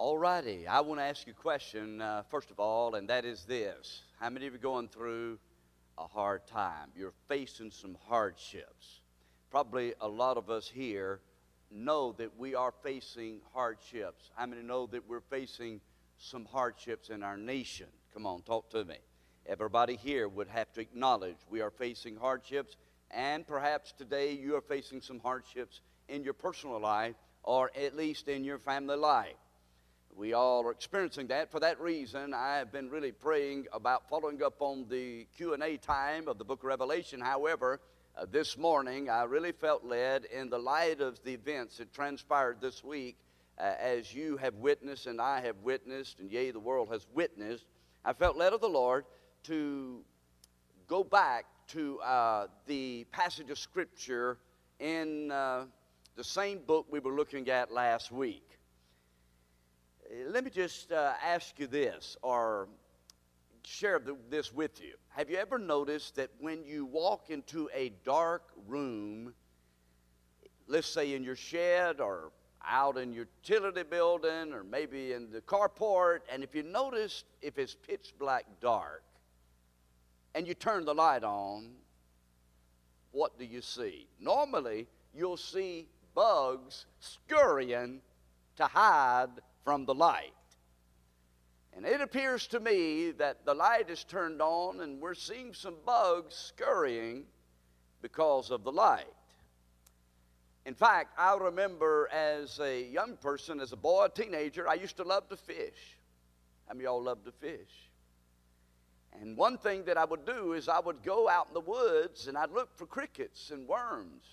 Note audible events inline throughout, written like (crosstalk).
All righty. I want to ask you a question, uh, first of all, and that is this How many of you are going through a hard time? You're facing some hardships. Probably a lot of us here know that we are facing hardships. How many know that we're facing some hardships in our nation? Come on, talk to me. Everybody here would have to acknowledge we are facing hardships, and perhaps today you are facing some hardships in your personal life or at least in your family life. We all are experiencing that. For that reason, I have been really praying about following up on the Q&A time of the book of Revelation. However, uh, this morning I really felt led in the light of the events that transpired this week uh, as you have witnessed and I have witnessed and yea the world has witnessed. I felt led of the Lord to go back to uh, the passage of scripture in uh, the same book we were looking at last week. Let me just uh, ask you this, or share this with you. Have you ever noticed that when you walk into a dark room, let's say in your shed or out in your utility building or maybe in the carport, and if you notice if it's pitch black dark and you turn the light on, what do you see? Normally, you'll see bugs scurrying to hide from the light. And it appears to me that the light is turned on and we're seeing some bugs scurrying because of the light. In fact, I remember as a young person, as a boy, a teenager, I used to love to fish. Many of y'all love to fish? And one thing that I would do is I would go out in the woods and I'd look for crickets and worms.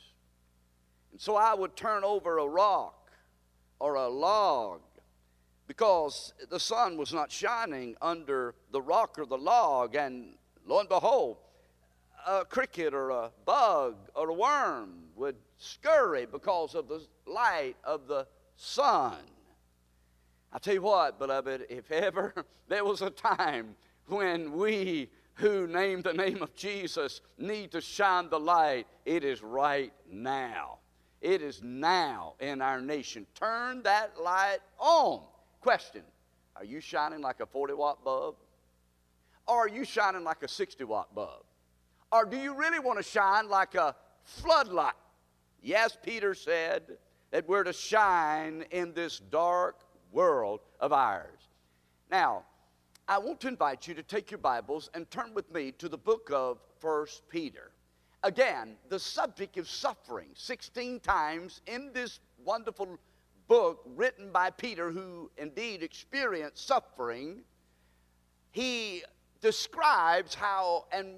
And so I would turn over a rock or a log because the sun was not shining under the rock or the log, and lo and behold, a cricket or a bug or a worm would scurry because of the light of the sun. I tell you what, beloved, if ever (laughs) there was a time when we who name the name of Jesus need to shine the light, it is right now. It is now in our nation. Turn that light on. Question Are you shining like a 40 watt bulb? Or are you shining like a 60 watt bulb? Or do you really want to shine like a floodlight? Yes, Peter said that we're to shine in this dark world of ours. Now, I want to invite you to take your Bibles and turn with me to the book of First Peter. Again, the subject of suffering. 16 times in this wonderful book written by Peter, who indeed experienced suffering, he describes how and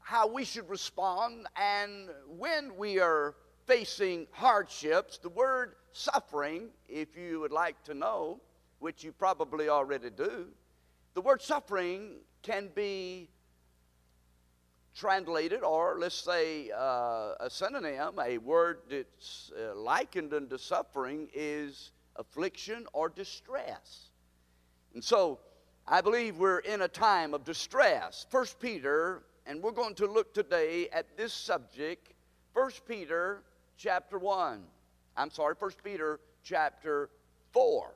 how we should respond and when we are facing hardships. The word suffering, if you would like to know, which you probably already do, the word suffering can be translated, or let's say uh, a synonym, a word that's uh, likened unto suffering is affliction or distress. And so I believe we're in a time of distress. First Peter, and we're going to look today at this subject, First Peter chapter 1. I'm sorry, First Peter chapter 4.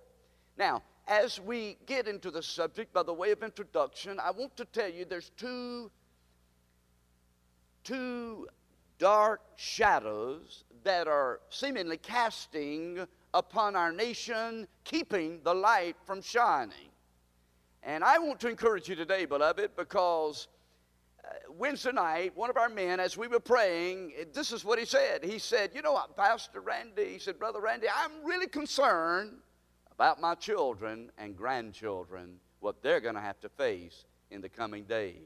Now, as we get into the subject, by the way of introduction, I want to tell you there's two two dark shadows that are seemingly casting upon our nation, keeping the light from shining. And I want to encourage you today, beloved, because uh, Wednesday night, one of our men, as we were praying, this is what he said. He said, You know what, Pastor Randy, he said, Brother Randy, I'm really concerned about my children and grandchildren, what they're going to have to face in the coming days.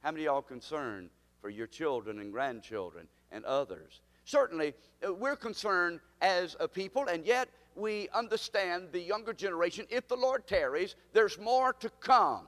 How many of y'all concerned for your children and grandchildren and others. Certainly, uh, we're concerned as a people, and yet we understand the younger generation. If the Lord tarries, there's more to come.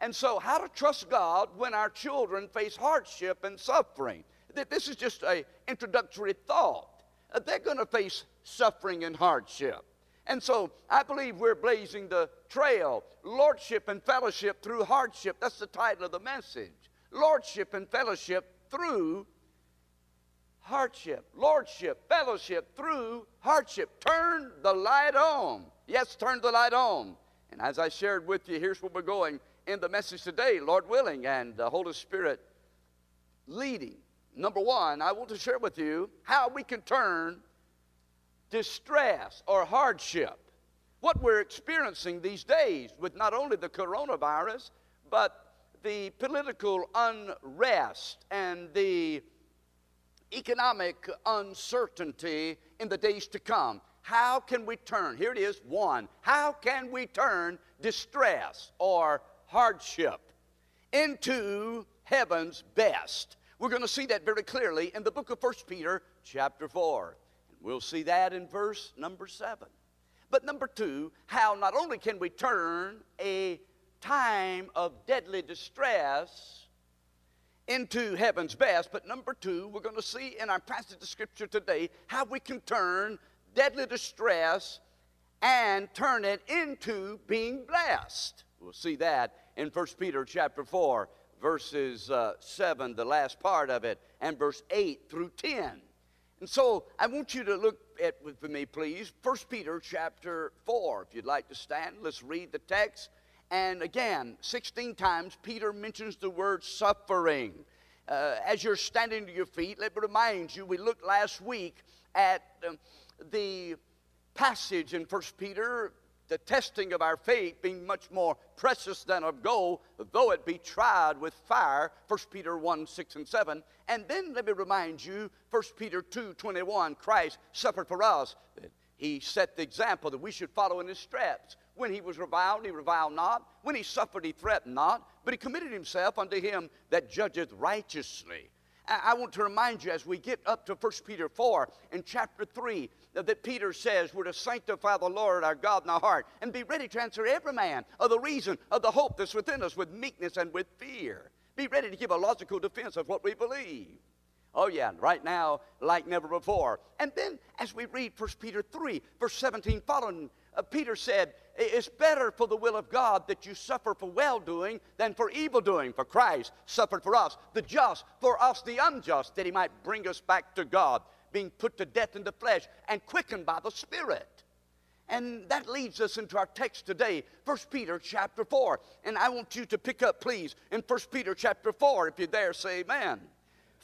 And so, how to trust God when our children face hardship and suffering? This is just an introductory thought. Uh, they're going to face suffering and hardship. And so I believe we're blazing the trail, lordship and fellowship through hardship. That's the title of the message lordship and fellowship through hardship. Lordship, fellowship through hardship. Turn the light on Yes, turn the light on. And as I shared with you, here's where we're going in the message today, Lord willing, and the Holy Spirit leading. Number one, I want to share with you how we can turn distress or hardship, what we're experiencing these days with not only the coronavirus, but the political unrest and the economic uncertainty in the days to come. How can we turn? Here it is one. How can we turn distress or hardship into heaven's best? We're going to see that very clearly in the book of 1 Peter, chapter 4. And We'll see that in verse number 7. But number two, how not only can we turn a time of deadly distress into heaven's best. But number two, we're going to see in our passage of scripture today how we can turn deadly distress and turn it into being blessed. We'll see that in 1 Peter chapter 4, verses uh, 7, the last part of it, and verse 8 through 10. And so I want you to look at with me, please, 1 Peter chapter 4. If you'd like to stand, let's read the text and again, 16 times, Peter mentions the word suffering. Uh, as you're standing to your feet, let me remind you, we looked last week at um, the passage in 1 Peter, the testing of our faith being much more precious than of gold, though it be tried with fire, 1 Peter 1, 6 and 7. And then let me remind you, 1 Peter 2, 21, Christ suffered for us. He set the example that we should follow in his steps. When he was reviled, he reviled not. When he suffered, he threatened not. But he committed himself unto him that judgeth righteously. I want to remind you as we get up to 1 Peter 4 in chapter 3 that Peter says we're to sanctify the Lord our God in our heart and be ready to answer every man of the reason of the hope that's within us with meekness and with fear. Be ready to give a logical defense of what we believe. Oh, yeah, right now, like never before. And then as we read 1 Peter 3, verse 17 following, Uh, Peter said, It's better for the will of God that you suffer for well doing than for evil doing. For Christ suffered for us, the just, for us, the unjust, that he might bring us back to God, being put to death in the flesh and quickened by the Spirit. And that leads us into our text today, 1 Peter chapter 4. And I want you to pick up, please, in 1 Peter chapter 4. If you're there, say amen.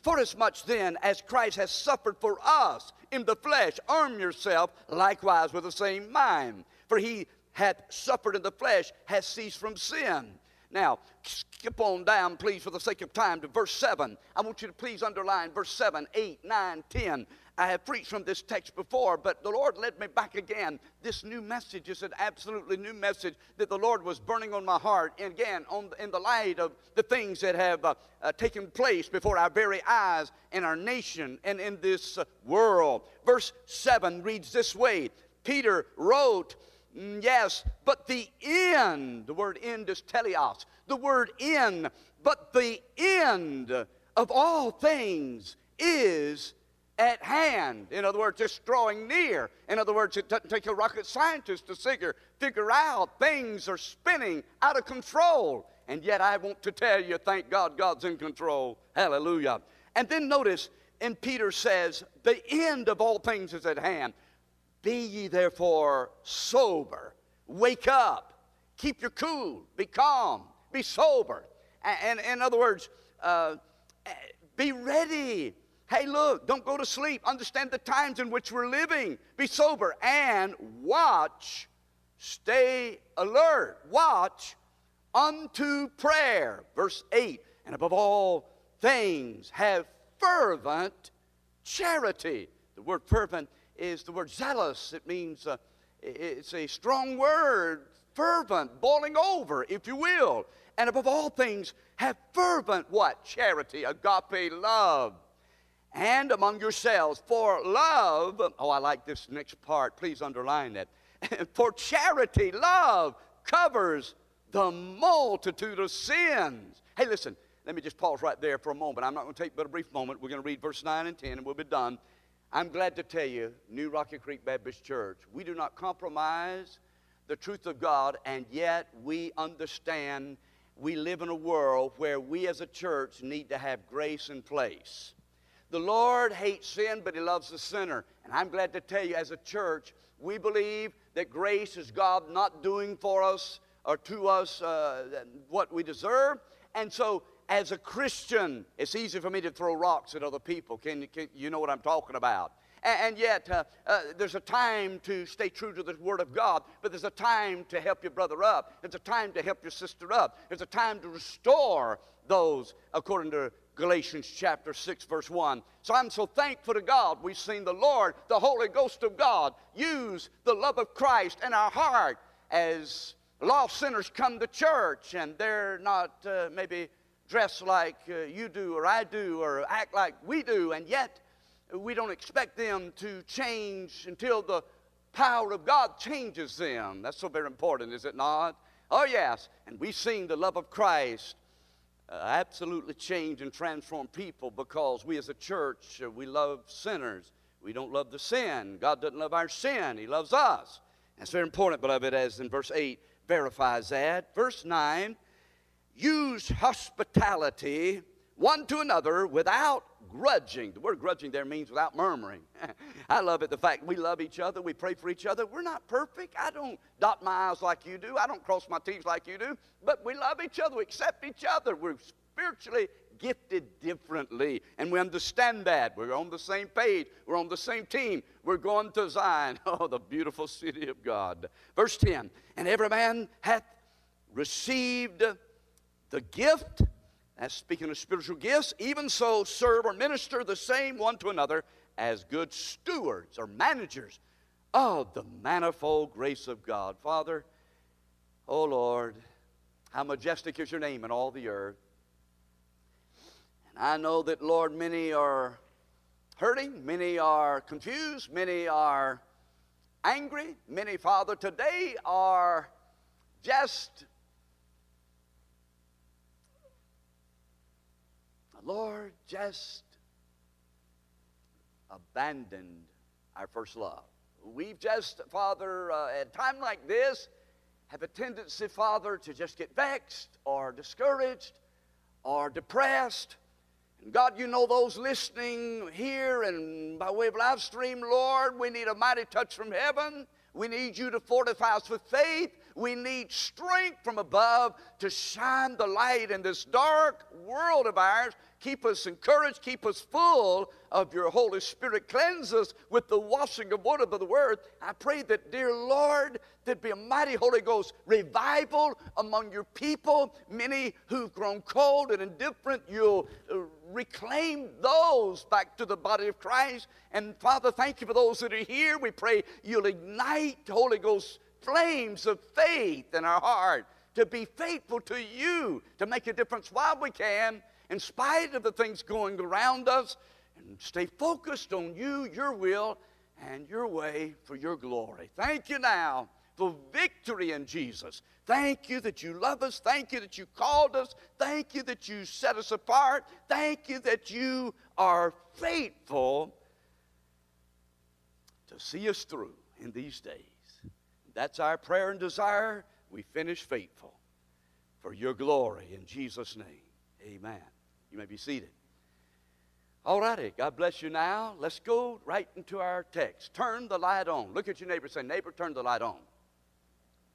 Forasmuch then as Christ has suffered for us in the flesh, arm yourself likewise with the same mind. For he hath suffered in the flesh, has ceased from sin. Now, skip on down, please, for the sake of time, to verse 7. I want you to please underline verse 7, 8, 9, 10. I have preached from this text before, but the Lord led me back again. This new message is an absolutely new message that the Lord was burning on my heart. And again, on, in the light of the things that have uh, uh, taken place before our very eyes in our nation and in this uh, world. Verse 7 reads this way Peter wrote, mm, Yes, but the end, the word end is teleos, the word end, but the end of all things is at hand. In other words, it's drawing near. In other words, it doesn't take a rocket scientist to figure, figure out things are spinning out of control. And yet, I want to tell you, thank God, God's in control. Hallelujah. And then notice, and Peter says, the end of all things is at hand. Be ye therefore sober, wake up, keep your cool, be calm, be sober. And, in other words, uh, be ready Hey, look, don't go to sleep. Understand the times in which we're living. Be sober and watch. Stay alert. Watch unto prayer. Verse 8. And above all things, have fervent charity. The word fervent is the word zealous. It means uh, it's a strong word, fervent, boiling over, if you will. And above all things, have fervent what? Charity, agape love and among yourselves. For love, oh, I like this next part. Please underline that. (laughs) For charity, love covers the multitude of sins. Hey, listen, let me just pause right there for a moment. I'm not going to take but a brief moment. We're going to read verse 9 and 10 and we'll be done. I'm glad to tell you, New Rocky Creek Baptist Church, we do not compromise the truth of God, and yet we understand we live in a world where we as a church need to have grace in place. The Lord hates sin, but He loves the sinner. And I'm glad to tell you, as a church, we believe that grace is God not doing for us or to us uh, what we deserve. And so, as a Christian, it's easy for me to throw rocks at other people. Can, can you know what I'm talking about? And, yet, uh, uh, there's a time to stay true to the Word of God, but there's a time to help your brother up. There's a time to help your sister up. There's a time to restore those, according to Galatians chapter 6, verse 1. So I'm so thankful to God. We've seen the Lord, the Holy Ghost of God, use the love of Christ in our heart as lost sinners come to church and they're not uh, maybe dressed like uh, you do or I do or act like we do, and yet we don't expect them to change until the power of God changes them. That's so very important, is it not? Oh, yes. And we've seen the love of Christ uh, absolutely change and transform people because we as a church, uh, we love sinners. We don't love the sin. God doesn't love our sin, He loves us. That's very important, beloved, as in verse 8 verifies that. Verse 9 use hospitality one to another without grudging. The word grudging there means without murmuring. (laughs) I love it, the fact we love each other, we pray for each other. We're not perfect. I don't dot my I's like you do, I don't cross my T's like you do, but we love each other, we accept each other. We're spiritually gifted differently, and we understand that. We're on the same page, we're on the same team. We're going to Zion, (laughs) oh, the beautiful city of God. Verse 10 And every man hath received the gift that's speaking of spiritual gifts, even so serve or minister the same one to another as good stewards or managers of the manifold grace of God. Father, oh Lord, how majestic is your name in all the earth. And I know that, Lord, many are hurting, many are confused, many are angry, many, Father, today are just Lord, just abandoned our first love. We've just, Father, uh, at a time like this, have a tendency, Father, to just get vexed or discouraged or depressed. And God, you know those listening here and by way of live stream, Lord, we need a mighty touch from heaven. We need you to fortify us with faith. We need strength from above to shine the light in this dark world of ours Keep us encouraged. Keep us full of your Holy Spirit. Cleanse us with the washing of water of the Word. I pray that, dear Lord, there'd be a mighty Holy Ghost revival among your people. Many who've grown cold and indifferent, you'll uh, reclaim those back to the body of Christ. And Father, thank you for those that are here. We pray you'll ignite Holy Ghost flames of faith in our heart to be faithful to you, to make a difference while we can in spite of the things going around us, and stay focused on you, your will, and your way for your glory. Thank you now for victory in Jesus. Thank you that you love us. Thank you that you called us. Thank you that you set us apart. Thank you that you are faithful to see us through in these days. That's our prayer and desire. We finish faithful for your glory in Jesus' name. Amen. You may be seated. All righty. God bless you now. Let's go right into our text. Turn the light on. Look at your neighbor say, Neighbor, turn the light on.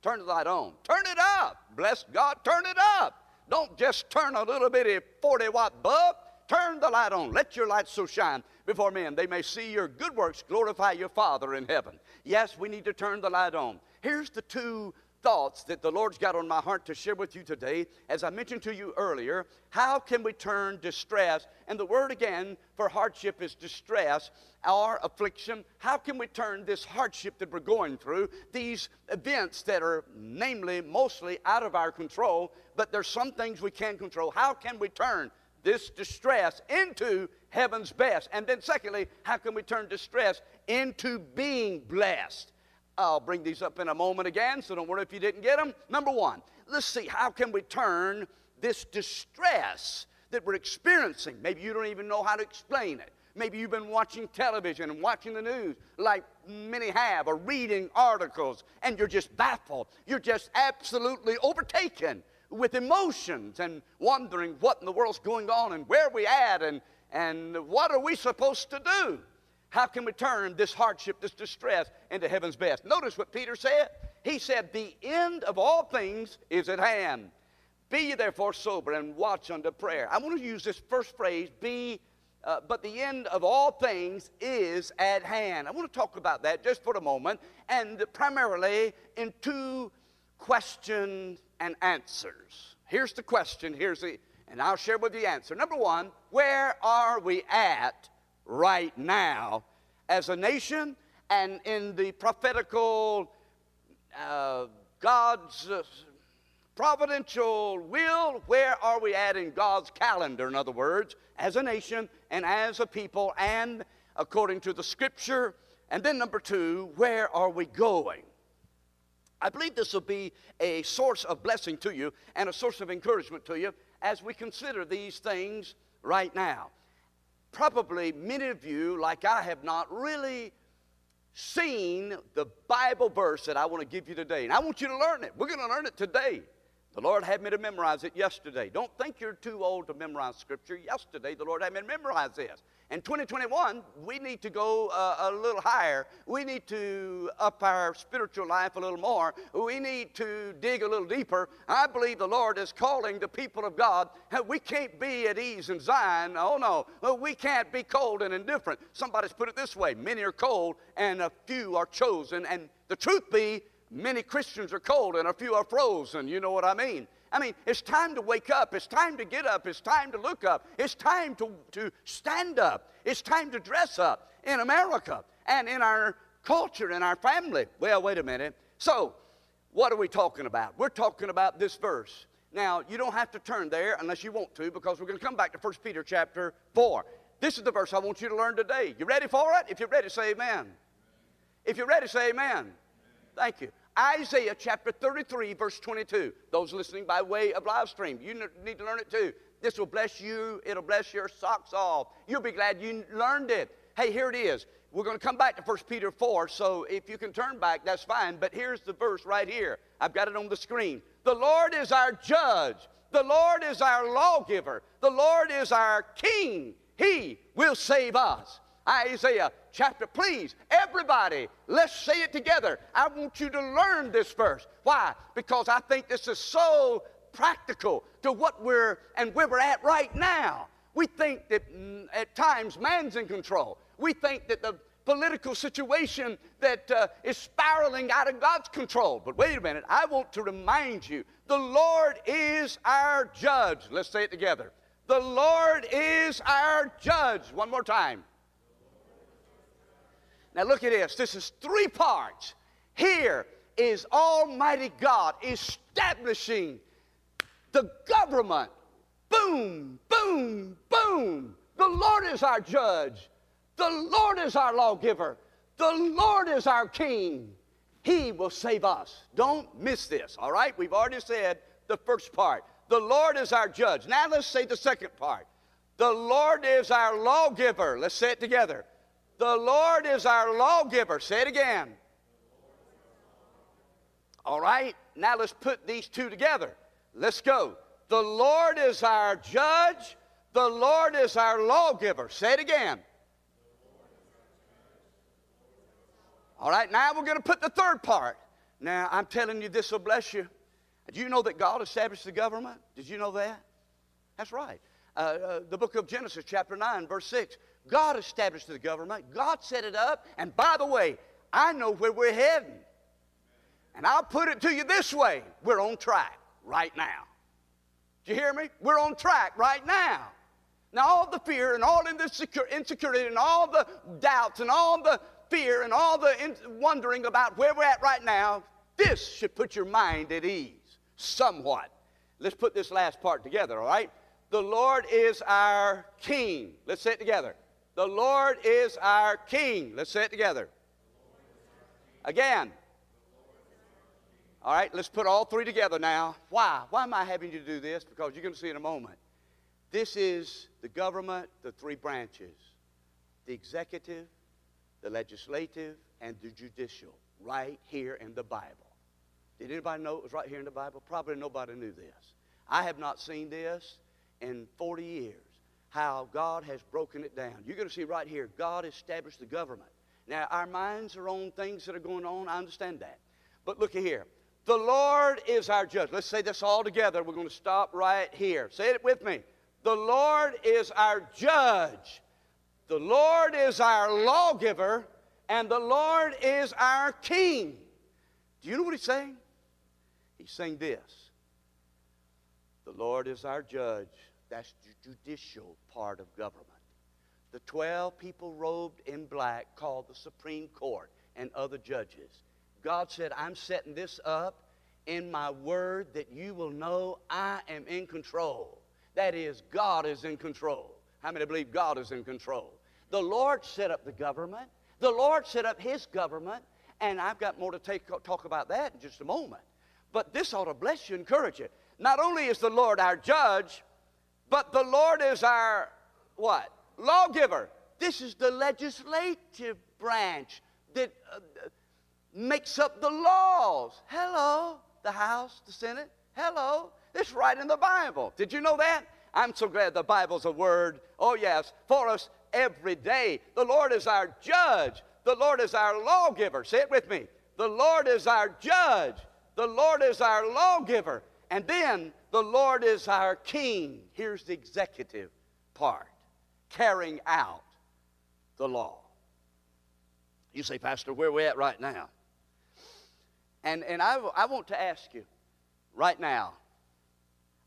Turn the light on. Turn it up. Bless God. Turn it up. Don't just turn a little bitty 40 watt bulb. Turn the light on. Let your light so shine before men they may see your good works glorify your Father in heaven. Yes, we need to turn the light on. Here's the two thoughts that the Lord's got on my heart to share with you today. As I mentioned to you earlier, how can we turn distress? And the word again for hardship is distress, our affliction. How can we turn this hardship that we're going through, these events that are namely mostly out of our control, but there's some things we can control? How can we turn this distress into heaven's best? And then, secondly, how can we turn distress into being blessed? I'll bring these up in a moment again, so don't worry if you didn't get them. Number one, let's see how can we turn this distress that we're experiencing. Maybe you don't even know how to explain it. Maybe you've been watching television and watching the news like many have, or reading articles, and you're just baffled. You're just absolutely overtaken with emotions and wondering what in the world's going on and where we at and And what are we supposed to do? How can we turn this hardship, this distress, into heaven's best? Notice what Peter said. He said, The end of all things is at hand. Be ye therefore sober and watch unto prayer. I want to use this first phrase, be, uh, but the end of all things is at hand. I want to talk about that just for a moment, and primarily in two questions and answers. Here's the question, here's the, and I'll share with you the answer. Number one, where are we at right now as a nation and in the prophetical uh, God's uh, providential will, where are we at in God's calendar, in other words, as a nation and as a people, and according to the scripture? And then, number two, where are we going? I believe this will be a source of blessing to you and a source of encouragement to you as we consider these things right now. Probably many of you, like I have not really seen the Bible verse that I want to give you today. And I want you to learn it. We're going to learn it today. The Lord had me to memorize it yesterday. Don't think you're too old to memorize Scripture. Yesterday, the Lord had me to memorize this. In 2021, we need to go uh, a little higher. We need to up our spiritual life a little more. We need to dig a little deeper. I believe the Lord is calling the people of God. We can't be at ease in Zion. Oh, no. We can't be cold and indifferent. Somebody's put it this way many are cold and a few are chosen. And the truth be, many Christians are cold and a few are frozen. You know what I mean? I mean, it's time to wake up. It's time to get up. It's time to look up. It's time to, to stand up. It's time to dress up in America and in our culture, in our family. Well, wait a minute. So, what are we talking about? We're talking about this verse. Now, you don't have to turn there unless you want to because we're going to come back to 1 Peter chapter 4. This is the verse I want you to learn today. You ready for it? If you're ready, say amen. If you're ready, say amen. Thank you. Isaiah chapter 33, verse 22. Those listening by way of live stream, you need to learn it too. This will bless you, it'll bless your socks off. You'll be glad you learned it. Hey, here it is. We're going to come back to 1 Peter 4, so if you can turn back, that's fine. But here's the verse right here. I've got it on the screen. The Lord is our judge, the Lord is our lawgiver, the Lord is our king. He will save us. Isaiah chapter. Please, everybody, let's say it together. I want you to learn this verse. Why? Because I think this is so practical to what we're and where we're at right now. We think that mm, at times man's in control. We think that the political situation that uh, is spiraling out of God's control. But wait a minute, I want to remind you the Lord is our judge. Let's say it together. The Lord is our judge. One more time. Now look at this. This is three parts. Here is Almighty God establishing the government. Boom, boom, boom. The Lord is our judge. The Lord is our lawgiver. The Lord is our king. He will save us. Don't miss this, all right? We've already said the first part. The Lord is our judge. Now let's say the second part. The Lord is our lawgiver. Let's say it together. The Lord is our lawgiver. Say it again. All right, now let's put these two together. Let's go. The Lord is our judge. The Lord is our lawgiver. Say it again. All right, now we're going to put the third part. Now, I'm telling you, this will bless you. Do you know that God established the government? Did you know that? That's right. Uh, uh, the book of Genesis, chapter 9, verse 6. God established the government, God set it up, and by the way, I know where we're heading. And I'll put it to you this way we're on track right now. Do you hear me? We're on track right now. Now, all the fear and all the insecurity and all the doubts and all the fear and all the wondering about where we're at right now, this should put your mind at ease somewhat. Let's put this last part together, all right? The Lord is our King. Let's say it together. The Lord is our King. Let's say it together. Again. All right, let's put all three together now. Why? Why am I having you do this? Because you're going to see in a moment. This is the government, the three branches the executive, the legislative, and the judicial, right here in the Bible. Did anybody know it was right here in the Bible? Probably nobody knew this. I have not seen this in 40 years. How God has broken it down. You're going to see right here, God established the government. Now, our minds are on things that are going on. I understand that. But look here. The Lord is our judge. Let's say this all together. We're going to stop right here. Say it with me. The Lord is our judge. The Lord is our lawgiver. And the Lord is our king. Do you know what he's saying? He's saying this The Lord is our judge. That's the judicial part of government. The 12 people robed in black called the Supreme Court and other judges. God said, I'm setting this up in my word that you will know I am in control. That is, God is in control. How many believe God is in control? The Lord set up the government. The Lord set up His government, and I've got more to take, talk about that in just a moment. But this ought to bless you, encourage you. Not only is the Lord our judge, but the Lord is our what? Lawgiver. This is the legislative branch that uh, makes up the laws. Hello, the House, the Senate. Hello. It's right in the Bible. Did you know that? I'm so glad the Bible's a word, oh yes, for us every day. The Lord is our judge. The Lord is our lawgiver. Say it with me. The Lord is our judge. The Lord is our lawgiver. And then the Lord is our king. Here's the executive part carrying out the law. You say, Pastor, where are we at right now? And, and I, I want to ask you right now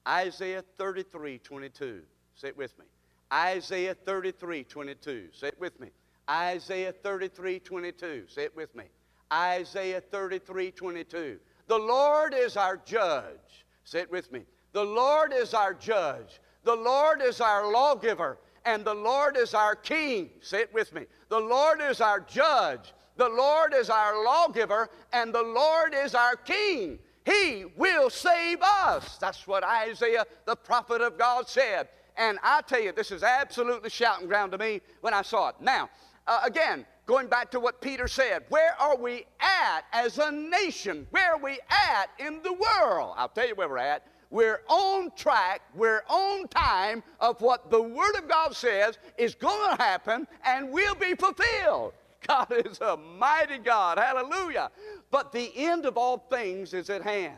Isaiah 33 22. Say it with me. Isaiah 33 22. Say it with me. Isaiah 33 22. Say it with me. Isaiah 33 22. The Lord is our judge. Say it with me. The Lord is our judge. The Lord is our lawgiver. And the Lord is our king. Say it with me. The Lord is our judge. The Lord is our lawgiver. And the Lord is our king. He will save us. That's what Isaiah, the prophet of God, said. And I tell you, this is absolutely shouting ground to me when I saw it. Now, uh, again, going back to what Peter said, where are we at as a nation? Where are we at in the world? I'll tell you where we're at. We're on track, we're on time of what the Word of God says is going to happen and will be fulfilled. (laughs) God is a mighty God. Hallelujah. But the end of all things is at hand.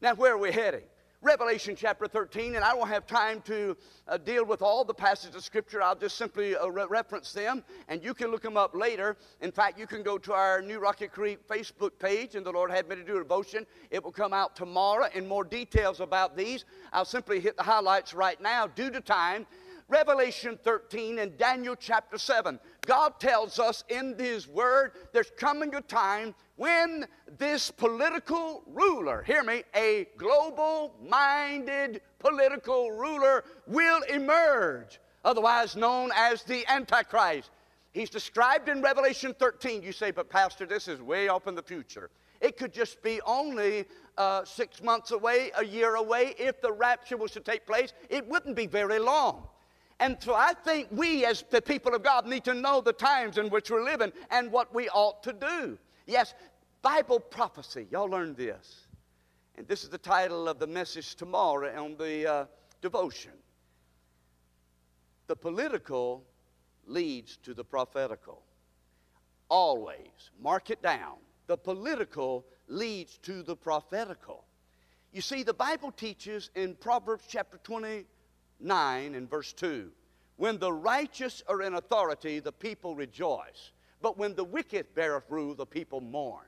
Now, where are we heading? Revelation chapter 13, and I don't have time to uh, deal with all the passages of Scripture. I'll just simply uh, re- reference them, and you can look them up later. In fact, you can go to our New Rocky Creek Facebook page, and the Lord had me to do a devotion. It will come out tomorrow in more details about these. I'll simply hit the highlights right now due to time. Revelation 13 and Daniel chapter 7. God tells us in His Word there's coming a time when this political ruler, hear me, a global minded political ruler will emerge, otherwise known as the Antichrist. He's described in Revelation 13. You say, but Pastor, this is way off in the future. It could just be only uh, six months away, a year away. If the rapture was to take place, it wouldn't be very long. And so I think we, as the people of God, need to know the times in which we're living and what we ought to do. Yes, Bible prophecy. Y'all learned this. And this is the title of the message tomorrow on the uh, devotion. The political leads to the prophetical. Always. Mark it down. The political leads to the prophetical. You see, the Bible teaches in Proverbs chapter 20 9 and verse 2. When the righteous are in authority, the people rejoice. But when the wicked beareth rule, the people mourn.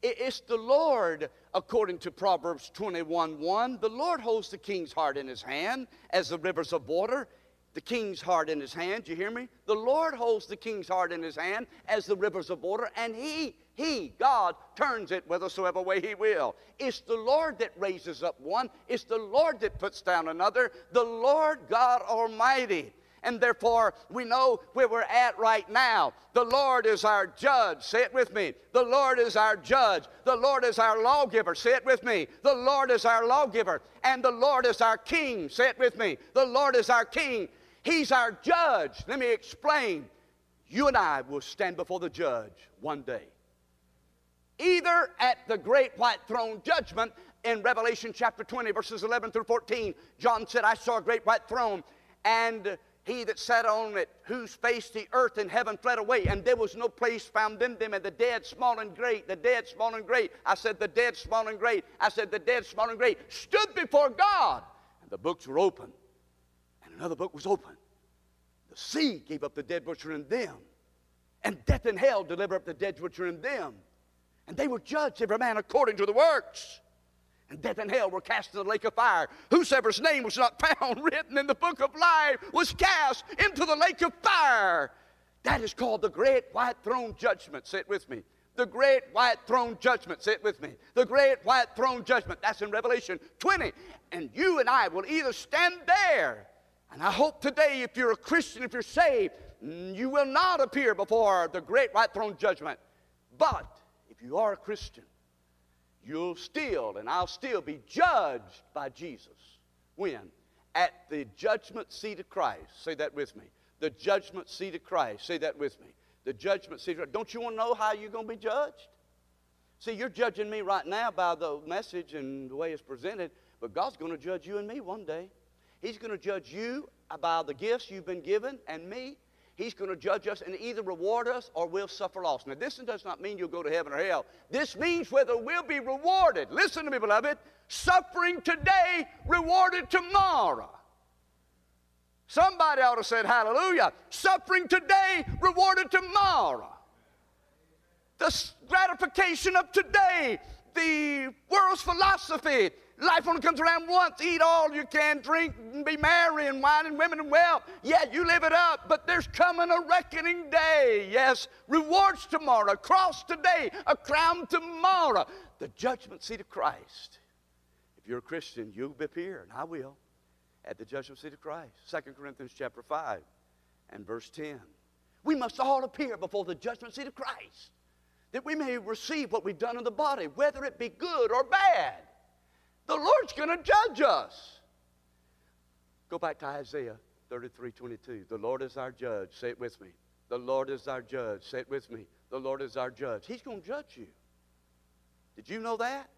It's the Lord, according to Proverbs 21 1. The Lord holds the king's heart in his hand as the rivers of water. The king's heart in his hand, you hear me? The Lord holds the king's heart in his hand as the rivers of water, and he he, God, turns it whithersoever way He will. It's the Lord that raises up one, it's the Lord that puts down another, the Lord God Almighty. And therefore, we know where we're at right now. The Lord is our judge. Say it with me. The Lord is our judge. The Lord is our lawgiver. Say it with me. The Lord is our lawgiver. And the Lord is our king. Say it with me. The Lord is our king. He's our judge. Let me explain. You and I will stand before the judge one day either at the great white throne judgment in Revelation chapter 20, verses 11 through 14. John said, I saw a great white throne, and he that sat on it, whose face the earth and heaven fled away, and there was no place found in them, and the dead, small and great, the dead, small and great. I said, the dead, small and great. I said, the dead, small and great, stood before God. And the books were open, and another book was open. The sea gave up the dead which were in them, and death and hell delivered up the dead which were in them. And they were judged, every man according to the works and death and hell were cast in the lake of fire. Whosoever's name was not (laughs) found written in the book of life was cast into the lake of fire. That is called the great white throne judgment. Sit with me. The great white throne judgment. Sit with me. The great white throne judgment. That's in Revelation 20. And you and I will either stand there, and I hope today, if you're a Christian, if you're saved, mm, you will not appear before the great white throne judgment. But if you are a Christian, you'll still and I'll still be judged by Jesus. When? At the judgment seat of Christ. Say that with me. The judgment seat of Christ. Say that with me. The judgment seat. Don't you want to know how you're going to be judged? See, you're judging me right now by the message and the way it's presented, but God's going to judge you and me one day. He's going to judge you by the gifts you've been given and me He's going to judge us and either reward us or we'll suffer loss. Now, this does not mean you'll go to heaven or hell. This means whether we'll be rewarded. Listen to me, beloved. Suffering today, rewarded tomorrow. Somebody ought to say hallelujah. Suffering today, rewarded tomorrow. The gratification of today, the world's philosophy, Life only comes around once. Eat all you can, drink and be merry and wine and women and wealth. Yeah, you live it up, but there's coming a reckoning day. Yes, rewards tomorrow, cross today, a crown tomorrow. The judgment seat of Christ. If you're a Christian, you'll here, and I will, at the judgment seat of Christ. 2 Corinthians chapter 5 and verse 10. We must all appear before the judgment seat of Christ, that we may receive what we've done in the body, whether it be good or bad. The Lord's going to judge us. Go back to Isaiah 33 22. The Lord is our judge. Say it with me. The Lord is our judge. Say it with me. The Lord is our judge. He's going to judge you. Did you know that?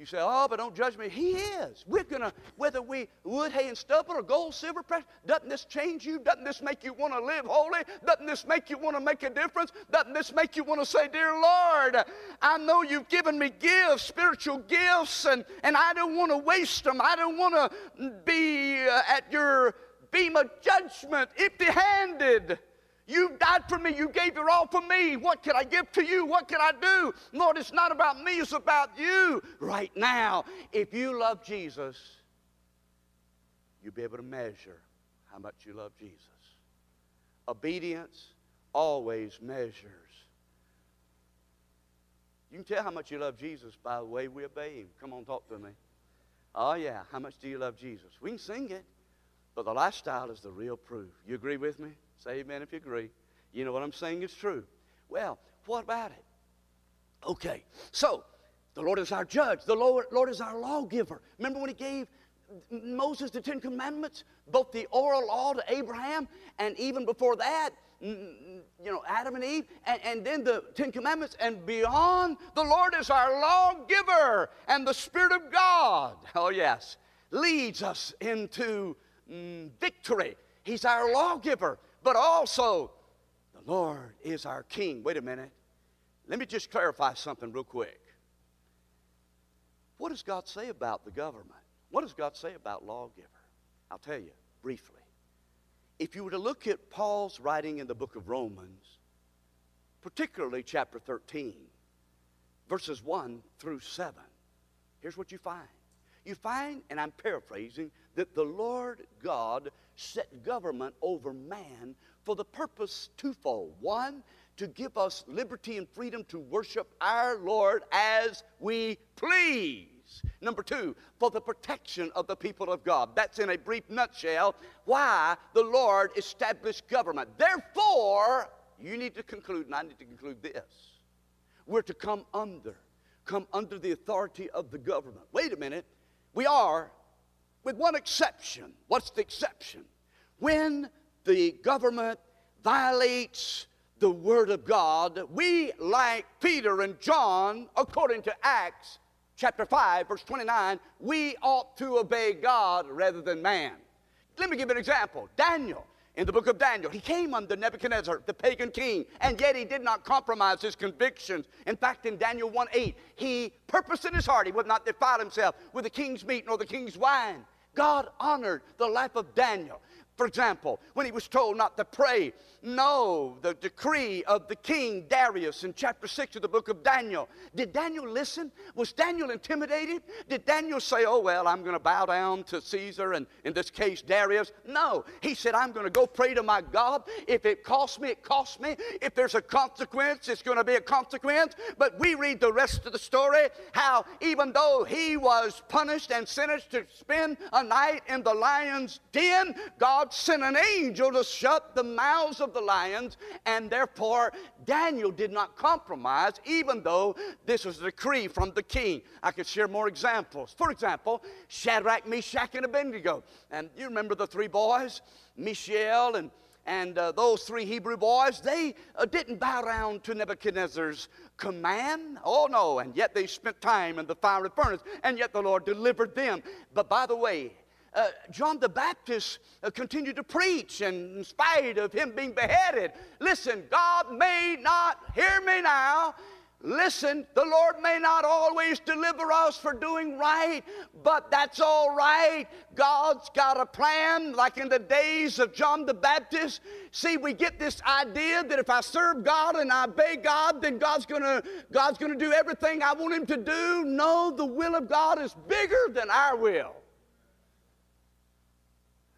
You say, oh, but don't judge me. He is. We're going to, whether we wood, hay, and stubble or gold, silver, precious, doesn't this change you? Doesn't this make you want to live holy? Doesn't this make you want to make a difference? Doesn't this make you want to say, Dear Lord, I know you've given me gifts, spiritual gifts, and, and I don't want to waste them. I don't want to be uh, at your bema of judgment empty handed. You died for me. You gave your all for me. What can I give to you? What can I do? Lord, it's not about me, it's about you right now. If you love Jesus, you'll be able to measure how much you love Jesus. Obedience always measures. You can tell how much you love Jesus by the way we obey Him. Come on, talk to me. Oh, yeah. How much do you love Jesus? We can sing it, but the lifestyle is the real proof. You agree with me? Say amen if you agree. You know what I'm saying is true. Well, what about it? Okay, so the Lord is our judge, the Lord, Lord is our lawgiver. Remember when He gave Moses the Ten Commandments, both the oral law to Abraham, and even before that, you know, Adam and Eve, and, and, then the Ten Commandments, and beyond, the Lord is our lawgiver, and the Spirit of God, (laughs) oh yes, leads us into mm, victory. He's our lawgiver but also the Lord is our King. Wait a minute. Let me just clarify something real quick. What does God say about the government? What does God say about lawgiver? I'll tell you briefly. If you were to look at Paul's writing in the book of Romans, particularly chapter 13, verses 1 through 7, here's what you find. You find, and I'm paraphrasing, that the Lord God set government over man for the purpose twofold. One, to give us liberty and freedom to worship our Lord as we please. Number two, for the protection of the people of God. That's in a brief nutshell why the Lord established government. Therefore, you need to conclude, and I need to conclude this. We're to come under, come under the authority of the government. Wait a minute. We are with one exception. What's the exception? When the government violates the Word of God, we, like Peter and John, according to Acts chapter 5, verse 29, we ought to obey God rather than man. Let me give an example. Daniel. in the book of Daniel. He came under Nebuchadnezzar, the pagan king, and yet he did not compromise his convictions. In fact, in Daniel 1 8, he purposed in his heart he would not defile himself with the king's meat nor the king's wine. God honored the life of Daniel. For example, when he was told not to pray, no, the decree of the king Darius in chapter 6 of the book of Daniel. Did Daniel listen? Was Daniel intimidated? Did Daniel say, oh, well, I'm going to bow down to Caesar and in this case Darius? No. He said, I'm going to go pray to my God. If it costs me, it costs me. If there's a consequence, it's going to be a consequence. But we read the rest of the story how even though he was punished and sentenced to spend a night in the lion's den, God sent an angel to shut the mouths of the lions, and therefore Daniel did not compromise, even though this was a decree from the king. I could share more examples. For example, Shadrach, Meshach, and Abednego. And you remember the three boys, Mishael and and uh, those three Hebrew boys, they uh, didn't bow down to Nebuchadnezzar's command. Oh, no. And yet they spent time in the fiery furnace, and yet the Lord delivered them. But by the way, uh, John the Baptist uh, continued to preach, and in spite of him being beheaded, listen, God may not, hear me now, listen, the Lord may not always deliver us for doing right, but that's all right. God's got a plan, like in the days of John the Baptist. See, we get this idea that if I serve God and I obey God, then God's gonna, God's gonna do everything I want Him to do. No, the will of God is bigger than our will.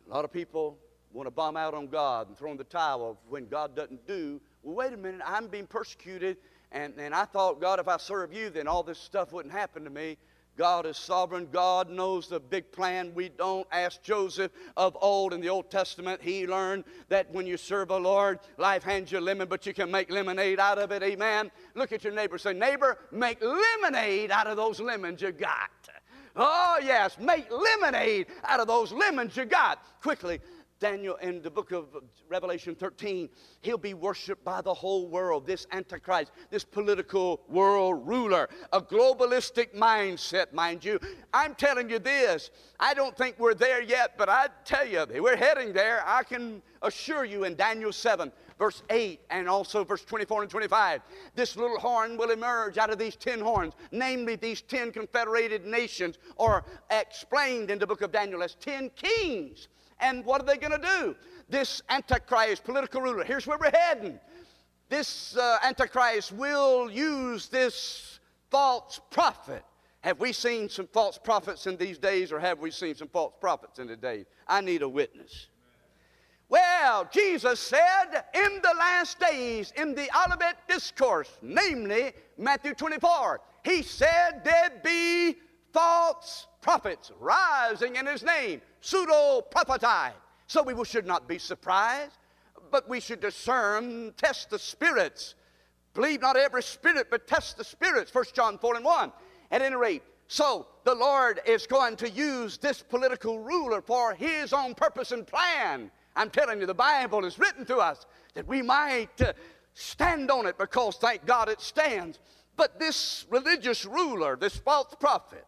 A lot of people want to bomb out on God and throw in the towel when God doesn't do. Well, wait a minute, I'm being persecuted, and, and I thought, God, if I serve you, then all this stuff wouldn't happen to me. God is sovereign. God knows the big plan. We don't ask Joseph of old in the Old Testament. He learned that when you serve the Lord, life hands you lemon, but you can make lemonade out of it. Amen. Look at your neighbor. Say, neighbor, make lemonade out of those lemons you got. Oh, yes, make lemonade out of those lemons you got. Quickly, Daniel in the book of Revelation 13, he'll be worshiped by the whole world. This Antichrist, this political world ruler, a globalistic mindset, mind you. I'm telling you this, I don't think we're there yet, but I tell you, we're heading there. I can assure you in Daniel 7, verse 8 and also verse 24 and 25. This little horn will emerge out of these ten horns, namely these ten confederated nations, or explained in the book of Daniel as ten kings. And what are they going to do? This Antichrist, political ruler, here's where we're heading. This uh, Antichrist will use this false prophet. Have we seen some false prophets in these days, or have we seen some false prophets in the days? I need a witness. Well, Jesus said in the last days, in the Olivet Discourse, namely Matthew 24, He said there'd be false prophets rising in His name, pseudo prophesy. So we should not be surprised, but we should discern, test the spirits. Believe not every spirit, but test the spirits. 1 John 4 and 1. At any rate, so the Lord is going to use this political ruler for His own purpose and plan. I'm telling you, the Bible is written to us that we might uh, stand on it because, thank God, it stands. But this religious ruler, this false prophet,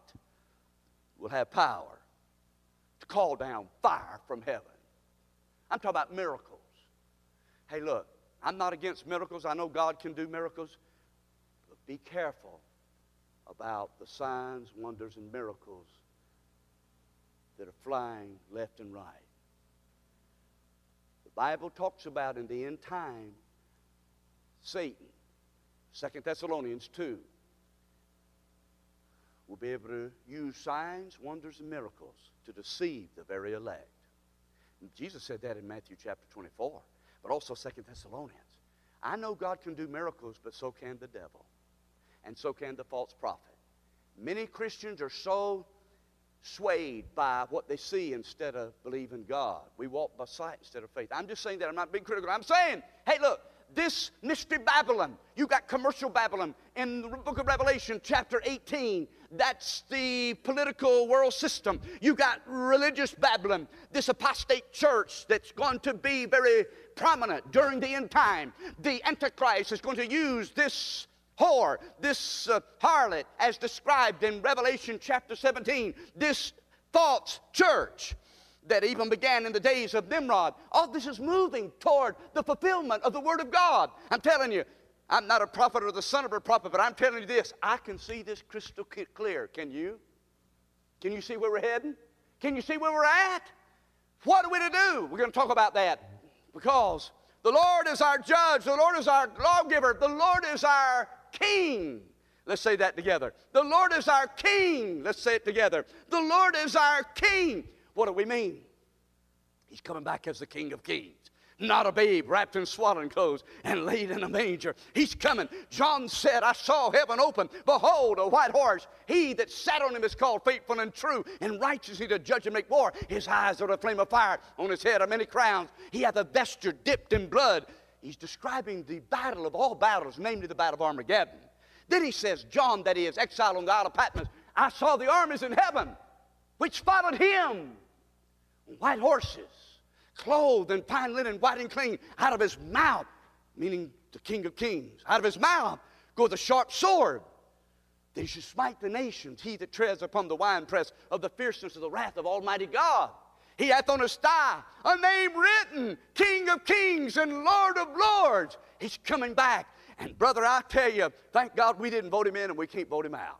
will have power to call down fire from heaven. I'm talking about miracles. Hey, look, I'm not against miracles. I know God can do miracles. But be careful about the signs, wonders, and miracles that are flying left and right. Bible talks about in the end time Satan. Second Thessalonians 2 will be able to use signs, wonders, and miracles to deceive the very elect. And Jesus said that in Matthew chapter 24, but also Second Thessalonians. I know God can do miracles, but so can the devil, and so can the false prophet. Many Christians are so swayed by what they see instead of believing God. We walk by sight instead of faith. I'm just saying that. I'm not being critical. I'm saying, hey, look, this mystery Babylon, you got commercial Babylon in the book of Revelation, chapter 18. That's the political world system. You got religious Babylon, this apostate church that's going to be very prominent during the end time. The Antichrist is going to use this whore, this uh, harlot, as described in Revelation chapter 17, this false church. that even began in the days of Nimrod. All this is moving toward the fulfillment of the Word of God. I'm telling you, I'm not a prophet or the son of a prophet, but I'm telling you this I can see this crystal clear. Can you? Can you see where we're heading? Can you see where we're at? What are we to do? We're going to talk about that because the Lord is our judge, the Lord is our lawgiver, the Lord is our king. Let's say that together. The Lord is our king. Let's say it together. The Lord is our king. What do we mean? He's coming back as the King of Kings. Not a babe wrapped in swaddling clothes and laid in a manger. He's coming. John said, I saw heaven open. Behold, a white horse. He that sat on him is called faithful and true, and righteous he to judge and make war. His eyes are a flame of fire. On his head are many crowns. He hath a vesture dipped in blood. He's describing the battle of all battles, namely the battle of Armageddon. Then he says, John, that is, exiled on the Isle of Patmos, I saw the armies in heaven which followed him white horses, clothed in fine linen, white and clean, out of his mouth, meaning the King of Kings, out of his mouth goeth a sharp sword. They should smite the nations, he that treads upon the winepress of the fierceness of the wrath of Almighty God. He hath on his thigh a name written, King of Kings and Lord of Lords. He's coming back. And brother, I tell you, thank God we didn't vote him in and we can't vote him out.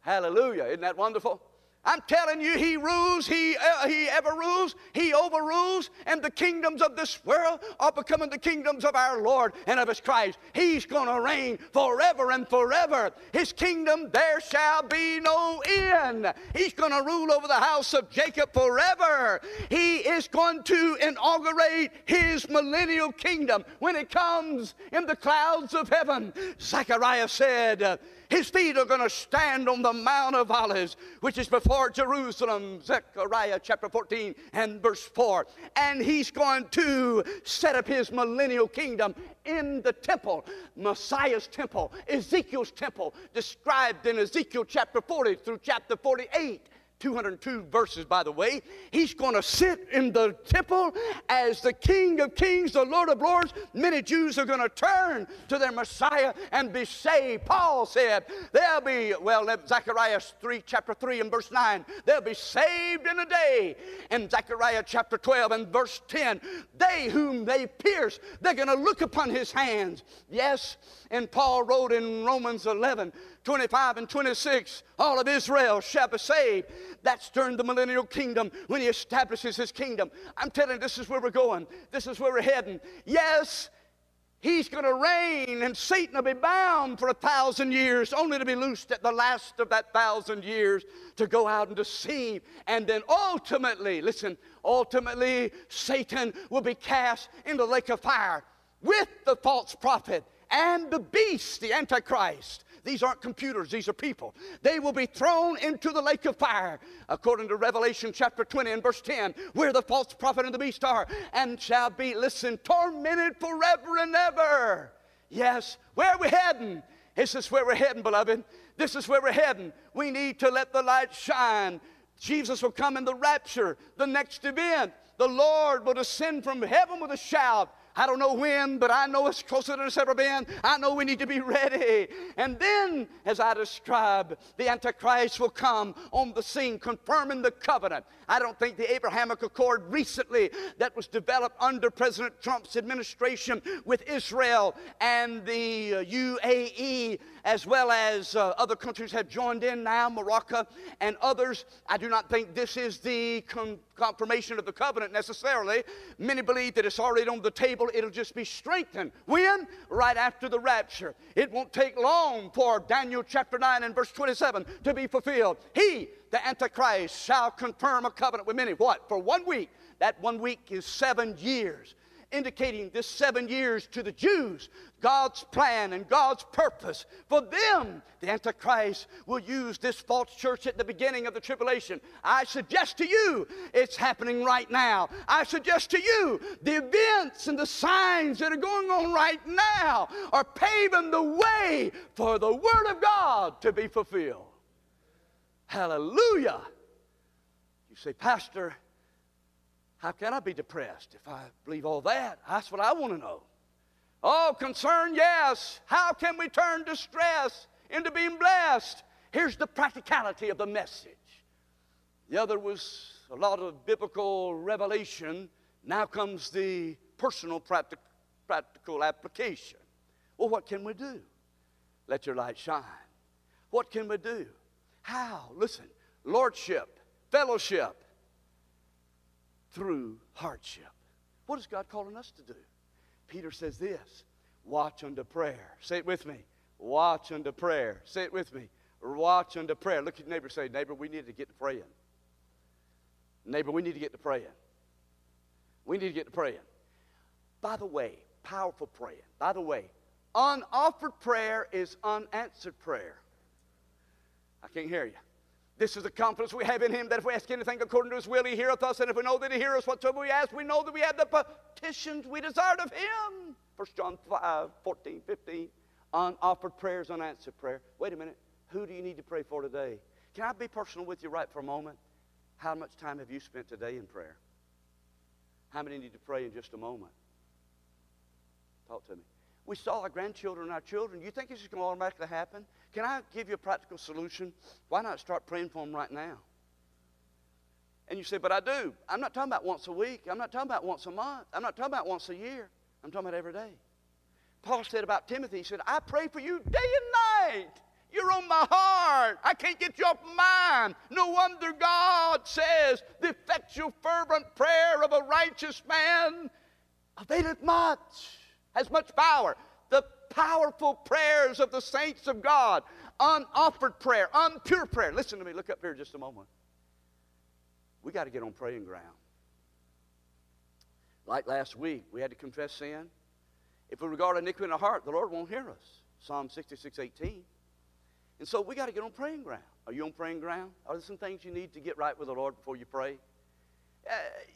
Hallelujah. Isn't that wonderful? I'm telling you, He rules, He, uh, he ever rules, He overrules, and the kingdoms of this world are becoming the kingdoms of our Lord and of His Christ. He's going to reign forever and forever. His kingdom, there shall be no end. He's going to rule over the house of Jacob forever. He is going to inaugurate His millennial kingdom when it comes in the clouds of heaven. Zechariah said, his feet are going to stand on the Mount of Olives, which is before Jerusalem. Zechariah chapter 14 and verse 4. And he's going to set up his millennial kingdom in the temple, Messiah's temple, Ezekiel's temple, described in Ezekiel chapter 40 through chapter 48. 202 verses, by the way. He's going to sit in the temple as the King of Kings, the Lord of Lords. Many Jews are going to turn to their Messiah and be saved. Paul said, They'll be, well, Zechariah 3, chapter 3 and verse 9, they'll be saved in a day. And Zechariah chapter 12 and verse 10, they whom they pierce, they're going to look upon his hands. Yes, and Paul wrote in Romans 11, 25 and 26, all of Israel shall be saved. That's during the millennial kingdom when he establishes his kingdom. I'm telling you, this is where we're going. This is where we're heading. Yes, he's going to reign and Satan will be bound for a thousand years, only to be loosed at the last of that thousand years to go out and deceive. And then ultimately, listen, ultimately, Satan will be cast into the lake of fire with the false prophet and the beast, the Antichrist. These aren't computers, these are people. They will be thrown into the lake of fire, according to Revelation chapter 20 and verse 10, where the false prophet and the beast are, and shall be, listen, tormented forever and ever. Yes, where are we heading? This is where we're heading, beloved. This is where we're heading. We need to let the light shine. Jesus will come in the rapture, the next event. The Lord will descend from heaven with a shout I don't know when, but I know it's closer than it's ever been. I know we need to be ready. And then, as I describe, the Antichrist will come on the scene, confirming the covenant. I don't think the Abrahamic Accord recently that was developed under President Trump's administration with Israel and the uh, UAE, as well as uh, other countries have joined in now, Morocco and others. I do not think this is the con- confirmation of the covenant necessarily. Many believe that it's already on the table, it'll just be strengthened. When? Right after the rapture. It won't take long for Daniel chapter 9 and verse 27 to be fulfilled. He the Antichrist shall confirm a covenant with many. What? For one week. That one week is seven years, indicating this seven years to the Jews, God's plan and God's purpose. For them, the Antichrist will use this false church at the beginning of the tribulation. I suggest to you, it's happening right now. I suggest to you, the events and the signs that are going on right now are paving the way for the Word of God to be fulfilled. Hallelujah. You say, Pastor, how can I be depressed if I believe all that? That's what I want to know. Oh, concern, yes. How can we turn distress into being blessed? Here's the practicality of the message The other was a lot of biblical revelation. Now comes the personal practic- practical application. Well, what can we do? Let your light shine. What can we do? How? Listen, lordship, fellowship through hardship. What is God calling us to do? Peter says this watch unto prayer. Say it with me. Watch unto prayer. Say it with me. Watch unto prayer. Look at your neighbor say, Neighbor, we need to get to praying. Neighbor, we need to get to praying. We need to get to praying. By the way, powerful praying. By the way, unoffered prayer is unanswered prayer. I can't hear you. This is the confidence we have in Him that if we ask anything according to His will, He heareth us. And if we know that He heareth us whatsoever we ask, we know that we have the petitions we desired of Him. 1 John 5, 14, 15. Unoffered prayers, unanswered prayer. Wait a minute. Who do you need to pray for today? Can I be personal with you right for a moment? How much time have you spent today in prayer? How many need to pray in just a moment? Talk to me. We saw our grandchildren and our children. You think it's just going to automatically happen? Can I give you a practical solution? Why not start praying for them right now? And you say, but I do. I'm not talking about once a week. I'm not talking about once a month. I'm not talking about once a year. I'm talking about every day. Paul said about Timothy, he said, I pray for you day and night. You're on my heart. I can't get you off my mind. No wonder God says, the effectual, fervent prayer of a righteous man availeth much, has much power. The powerful prayers of the saints of God, unoffered prayer, unpure prayer. Listen to me, look up here just a moment. We got to get on praying ground. Like last week, we had to confess sin. If we regard iniquity in our heart, the Lord won't hear us. Psalm 66, 18. And so we got to get on praying ground. Are you on praying ground? Are there some things you need to get right with the Lord before you pray? Uh,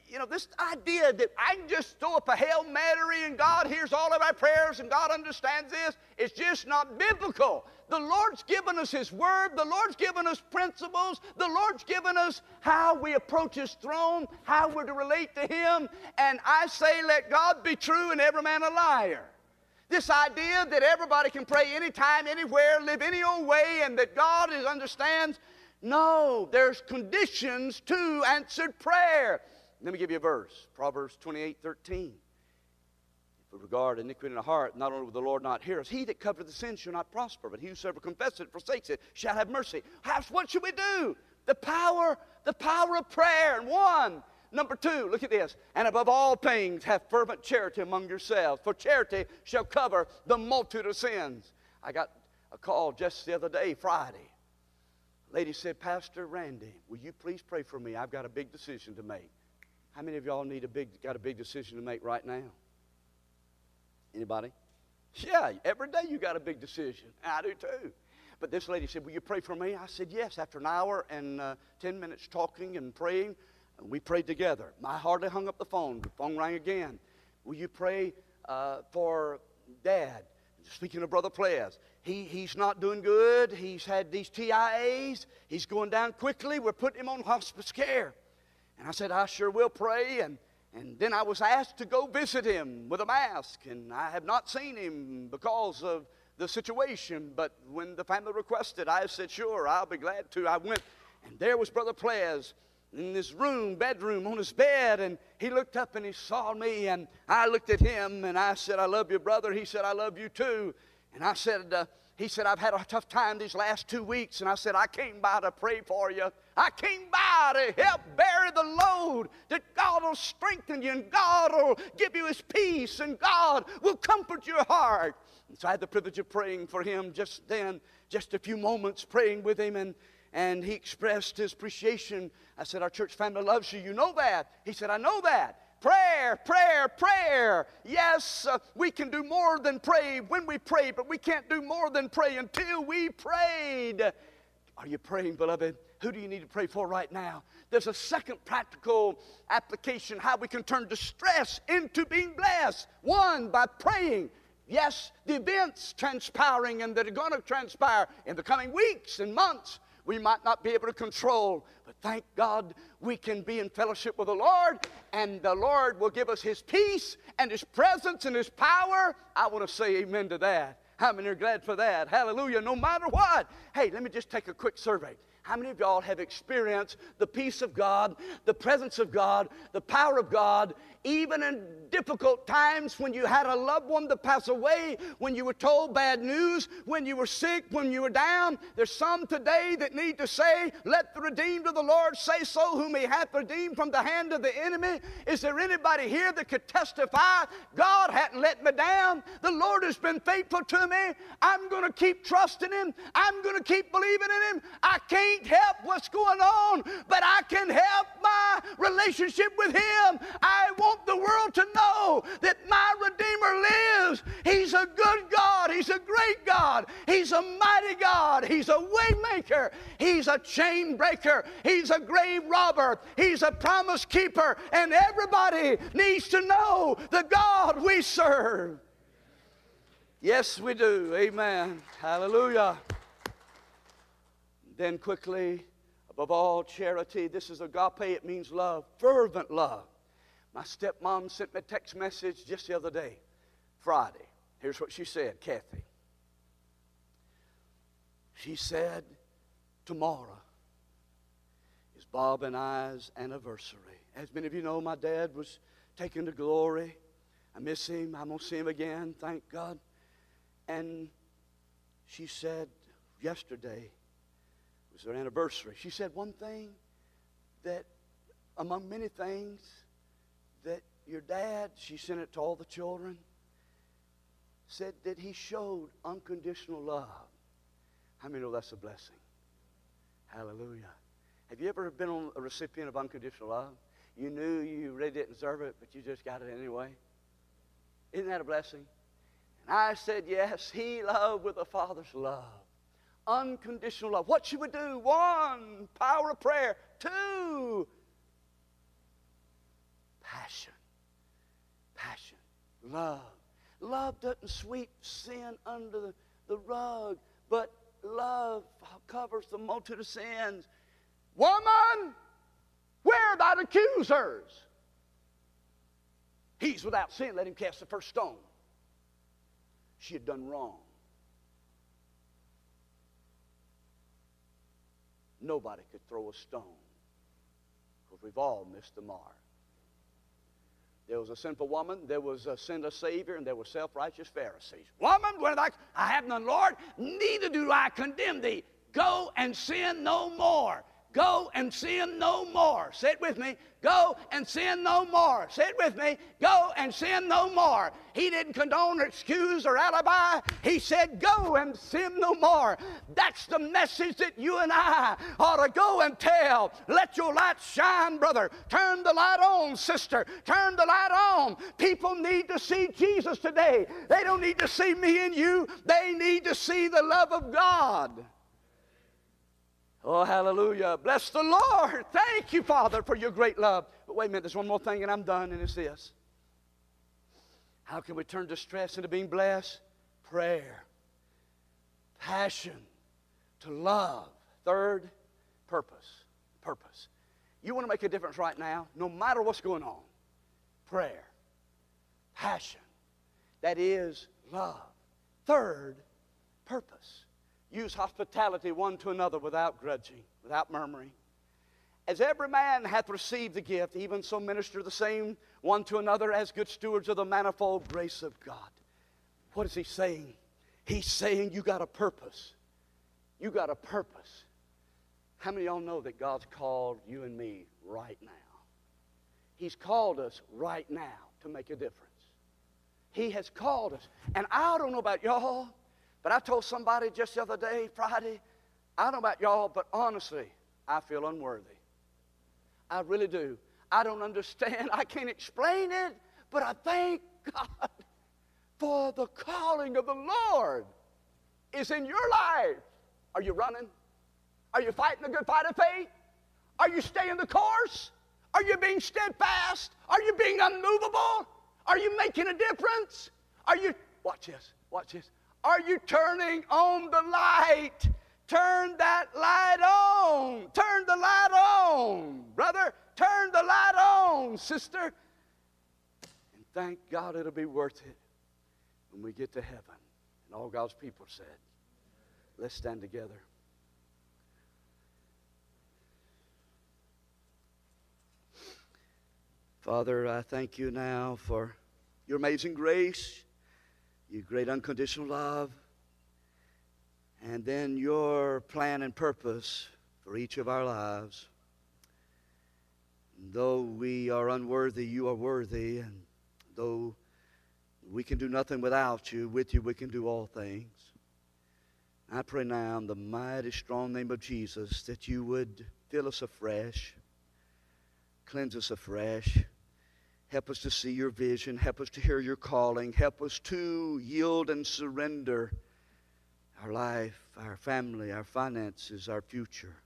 you know, this idea that I can just throw up a Hail Mary and God hears all of our prayers and God understands this, it's just not biblical. The Lord's given us His Word, the Lord's given us principles, the Lord's given us how we approach His throne, how we're to relate to Him, and I say, let God be true and every man a liar. This idea that everybody can pray anytime, anywhere, live any old way, and that God is, understands. No, there's conditions to answered prayer. Let me give you a verse Proverbs 28 13. If we regard iniquity in the heart, not only will the Lord not hear us, he that covereth the sin shall not prosper, but he whosoever confesses it, forsakes it, shall have mercy. How, what should we do? The power, the power of prayer. And one, Number two, look at this. And above all things, have fervent charity among yourselves, for charity shall cover the multitude of sins. I got a call just the other day, Friday. Lady said, Pastor Randy, will you please pray for me? I've got a big decision to make. How many of y'all need a big, got a big decision to make right now? Anybody? Yeah, every day you got a big decision. I do too. But this lady said, Will you pray for me? I said, Yes. After an hour and uh, 10 minutes talking and praying, we prayed together. I hardly hung up the phone. The phone rang again. Will you pray uh, for Dad? Speaking of Brother Ples, he, he's not doing good. He's had these TIAs. He's going down quickly. We're putting him on hospice care. And I said, I sure will pray. And, and then I was asked to go visit him with a mask. And I have not seen him because of the situation. But when the family requested, I said, sure, I'll be glad to. I went, and there was Brother Ples in this room, bedroom, on his bed, and he looked up and he saw me, and I looked at him and I said, I love you, brother. He said, I love you too. And I said, uh, he said, I've had a tough time these last two weeks. And I said, I came by to pray for you. I came by to help bear the load, that God will strengthen you and God will give you his peace and God will comfort your heart. And so I had the privilege of praying for him just then, just a few moments praying with him. And and he expressed his appreciation. I said, Our church family loves you. You know that. He said, I know that. Prayer, prayer, prayer. Yes, uh, we can do more than pray when we pray, but we can't do more than pray until we prayed. Are you praying, beloved? Who do you need to pray for right now? There's a second practical application how we can turn distress into being blessed. One, by praying. Yes, the events transpiring and that are going to transpire in the coming weeks and months we might not be able to control. But thank God we can be in fellowship with the Lord, and the Lord will give us His peace and His presence and His power. I want to say amen to that. How many are glad for that? Hallelujah. No matter what. Hey, let me just take a quick survey. How many of y'all have experienced the peace of God, the presence of God, the power of God, even in difficult times when you had a loved one to pass away, when you were told bad news, when you were sick, when you were down? There's some today that need to say, Let the redeemed of the Lord say so, whom he hath redeemed from the hand of the enemy. Is there anybody here that could testify, God hadn't let me down? The Lord has been faithful to me. I'm going to keep trusting him. I'm going to keep believing in him. I can't help what's going on, but I can help my relationship with Him. I want the world to know that my Redeemer lives. He's a good God. He's a great God. He's a mighty God. He's a waymaker. He's a chain breaker. He's a grave robber. He's a promise keeper. And everybody needs to know the God we serve. Yes, we do. Amen. Hallelujah. Then quickly, above all, charity. This is agape, it means love, fervent love. My stepmom sent me a text message just the other day, Friday. Here's what she said, Kathy. She said, Tomorrow is Bob and I's anniversary. As many of you know, my dad was taken to glory. I miss him. I'm going to see him again, thank God. And she said yesterday, was their anniversary. She said one thing that, among many things, your dad, she sent it to all the children, said that he showed unconditional love. How many know that's a blessing? Hallelujah. Have you ever been a recipient of unconditional love? You knew you really didn't deserve it, but you just got it anyway. Isn't that a blessing? And I said, yes, he loved with a father's love unconditional love. What should we do? One, power of prayer. Two, passion. Passion. Love. Love doesn't sweep sin under the, the rug, but love covers the multitude of sins. Woman, where are thine accusers? He's without sin, let him cast the first stone. She had done wrong. nobody could throw a stone because we've all missed the mark. There was a sinful woman, there was a sinless Savior, and there were self righteous Pharisees. Woman, when I, I have none, Lord, neither do I condemn thee. Go and sin no more. Go and sin no more. Say it with me. Go and sin no more. Say it with me. Go and sin no more. He didn't condone or excuse or alibi. He said, Go and sin no more. That's the message that you and I ought to go and tell. Let your light shine, brother. Turn the light on, sister. Turn the light on. People need to see Jesus today. They don't need to see me and you, they need to see the love of God. Oh, hallelujah. Bless the Lord. Thank you, Father, for your great love. But wait a minute, there's one more thing, and I'm done, and it's this. How can we turn distress into being blessed? Prayer, passion, to love. Third, purpose. Purpose. You want to make a difference right now, no matter what's going on. Prayer, passion. That is love. Third, purpose. Use hospitality one to another without grudging, without murmuring. As every man hath received the gift, even so minister the same one to another as good stewards of the manifold grace of God. What is he saying? He's saying you got a purpose. You got a purpose. How many of y'all know that God's called you and me right now? He's called us right now to make a difference. He has called us. And I don't know about y'all, but I told somebody just the other day, Friday, I don't know about y'all, but honestly, I feel unworthy. I really do. I don't understand. I can't explain it, but I thank God for the calling of the Lord is in your life. Are you running? Are you fighting the good fight of faith? Are you staying the course? Are you being steadfast? Are you being unmovable? Are you making a difference? Are you, watch this, watch this. Are you turning on the light? Turn that light on. Turn the light on, brother. Turn the light on, sister. And thank God it'll be worth it when we get to heaven. And all God's people said, let's stand together. Father, I thank you now for your amazing grace your great unconditional love, and then your plan and purpose for each of our lives. Though we are unworthy, you are worthy, and though we can do nothing without you, with you we can do all things. I pray now in the mighty, strong name of Jesus that you would fill us afresh, cleanse us afresh, help us to see your vision, help us to hear your calling, help us to yield and surrender our life, our family, our finances, our future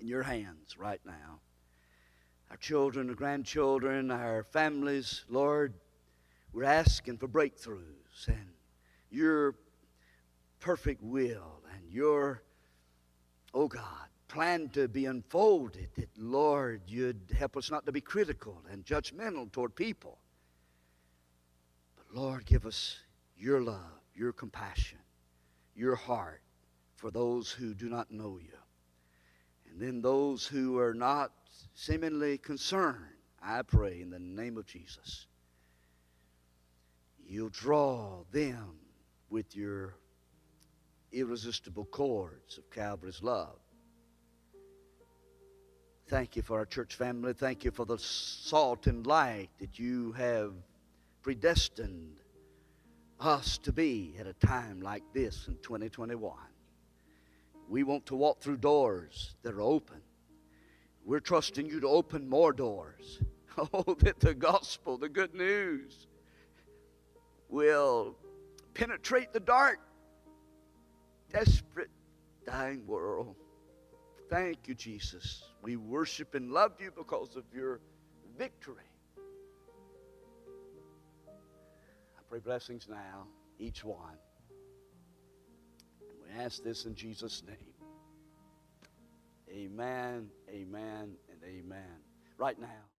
in your hands right now. Our children, our grandchildren, our families, Lord, we're asking for breakthroughs and your perfect will and your, oh God, plan to be unfolded. That, Lord, you'd help us not to be critical and judgmental toward people. But, Lord, give us your love, your compassion, your heart for those who do not know you. And then those who are not seemingly concerned, I pray in the name of Jesus, you'll draw them with your irresistible cords of Calvary's love. Thank you for our church family. Thank you for the salt and light that you have predestined us to be at a time like this in 2021. We want to walk through doors that are open. We're trusting you to open more doors. (laughs) Oh, that the gospel, the good news, will penetrate the dark, desperate, dying world. Thank you, Jesus. We worship and love you because of your victory. I pray blessings now, each one. And we ask this in Jesus' name. Amen, amen, and amen. Right now.